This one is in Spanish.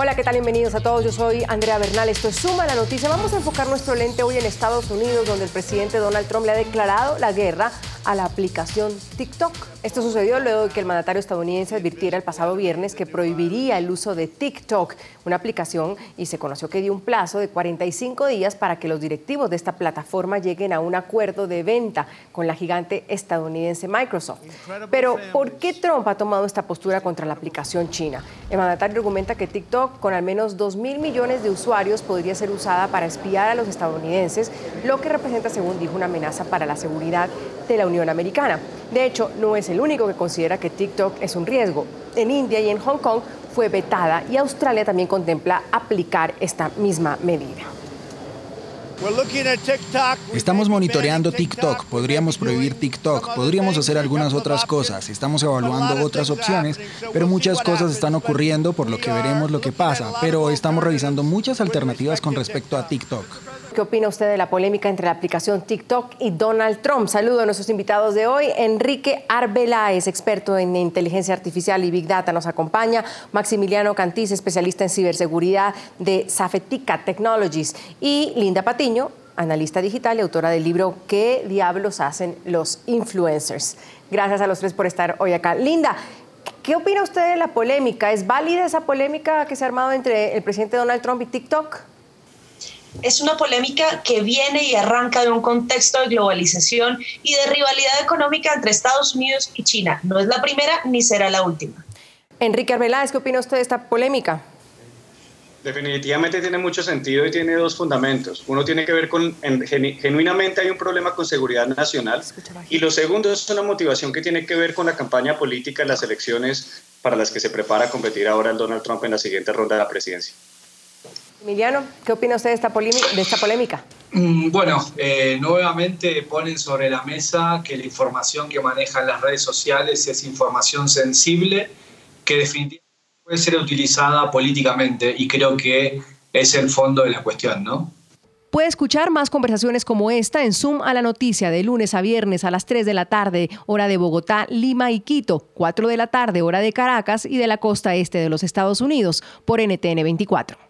Hola, ¿qué tal? Bienvenidos a todos. Yo soy Andrea Bernal. Esto es Suma la Noticia. Vamos a enfocar nuestro lente hoy en Estados Unidos, donde el presidente Donald Trump le ha declarado la guerra a la aplicación TikTok. Esto sucedió luego de que el mandatario estadounidense advirtiera el pasado viernes que prohibiría el uso de TikTok, una aplicación, y se conoció que dio un plazo de 45 días para que los directivos de esta plataforma lleguen a un acuerdo de venta con la gigante estadounidense Microsoft. Pero, ¿por qué Trump ha tomado esta postura contra la aplicación china? El mandatario argumenta que TikTok, con al menos 2 mil millones de usuarios, podría ser usada para espiar a los estadounidenses, lo que representa, según dijo, una amenaza para la seguridad de la Unión Americana. De hecho, no es el único que considera que TikTok es un riesgo. En India y en Hong Kong fue vetada y Australia también contempla aplicar esta misma medida. Estamos monitoreando TikTok, podríamos prohibir TikTok, podríamos hacer algunas otras cosas, estamos evaluando otras opciones, pero muchas cosas están ocurriendo por lo que veremos lo que pasa, pero estamos revisando muchas alternativas con respecto a TikTok. ¿Qué opina usted de la polémica entre la aplicación TikTok y Donald Trump? Saludo a nuestros invitados de hoy. Enrique Arbeláez, experto en inteligencia artificial y Big Data, nos acompaña. Maximiliano Cantiz, especialista en ciberseguridad de Safetica Technologies. Y Linda Patiño, analista digital y autora del libro ¿Qué diablos hacen los influencers? Gracias a los tres por estar hoy acá. Linda, ¿qué opina usted de la polémica? ¿Es válida esa polémica que se ha armado entre el presidente Donald Trump y TikTok? es una polémica que viene y arranca de un contexto de globalización y de rivalidad económica entre Estados Unidos y China. No es la primera ni será la última. Enrique Arbeláez, ¿qué opina usted de esta polémica? Definitivamente tiene mucho sentido y tiene dos fundamentos. Uno tiene que ver con, genuinamente hay un problema con seguridad nacional y lo segundo es una motivación que tiene que ver con la campaña política en las elecciones para las que se prepara a competir ahora el Donald Trump en la siguiente ronda de la presidencia. Emiliano, ¿qué opina usted de esta, de esta polémica? Mm, bueno, eh, nuevamente ponen sobre la mesa que la información que manejan las redes sociales es información sensible que definitivamente puede ser utilizada políticamente y creo que es el fondo de la cuestión, ¿no? Puede escuchar más conversaciones como esta en Zoom a la noticia de lunes a viernes a las 3 de la tarde, hora de Bogotá, Lima y Quito, 4 de la tarde, hora de Caracas y de la costa este de los Estados Unidos, por NTN 24.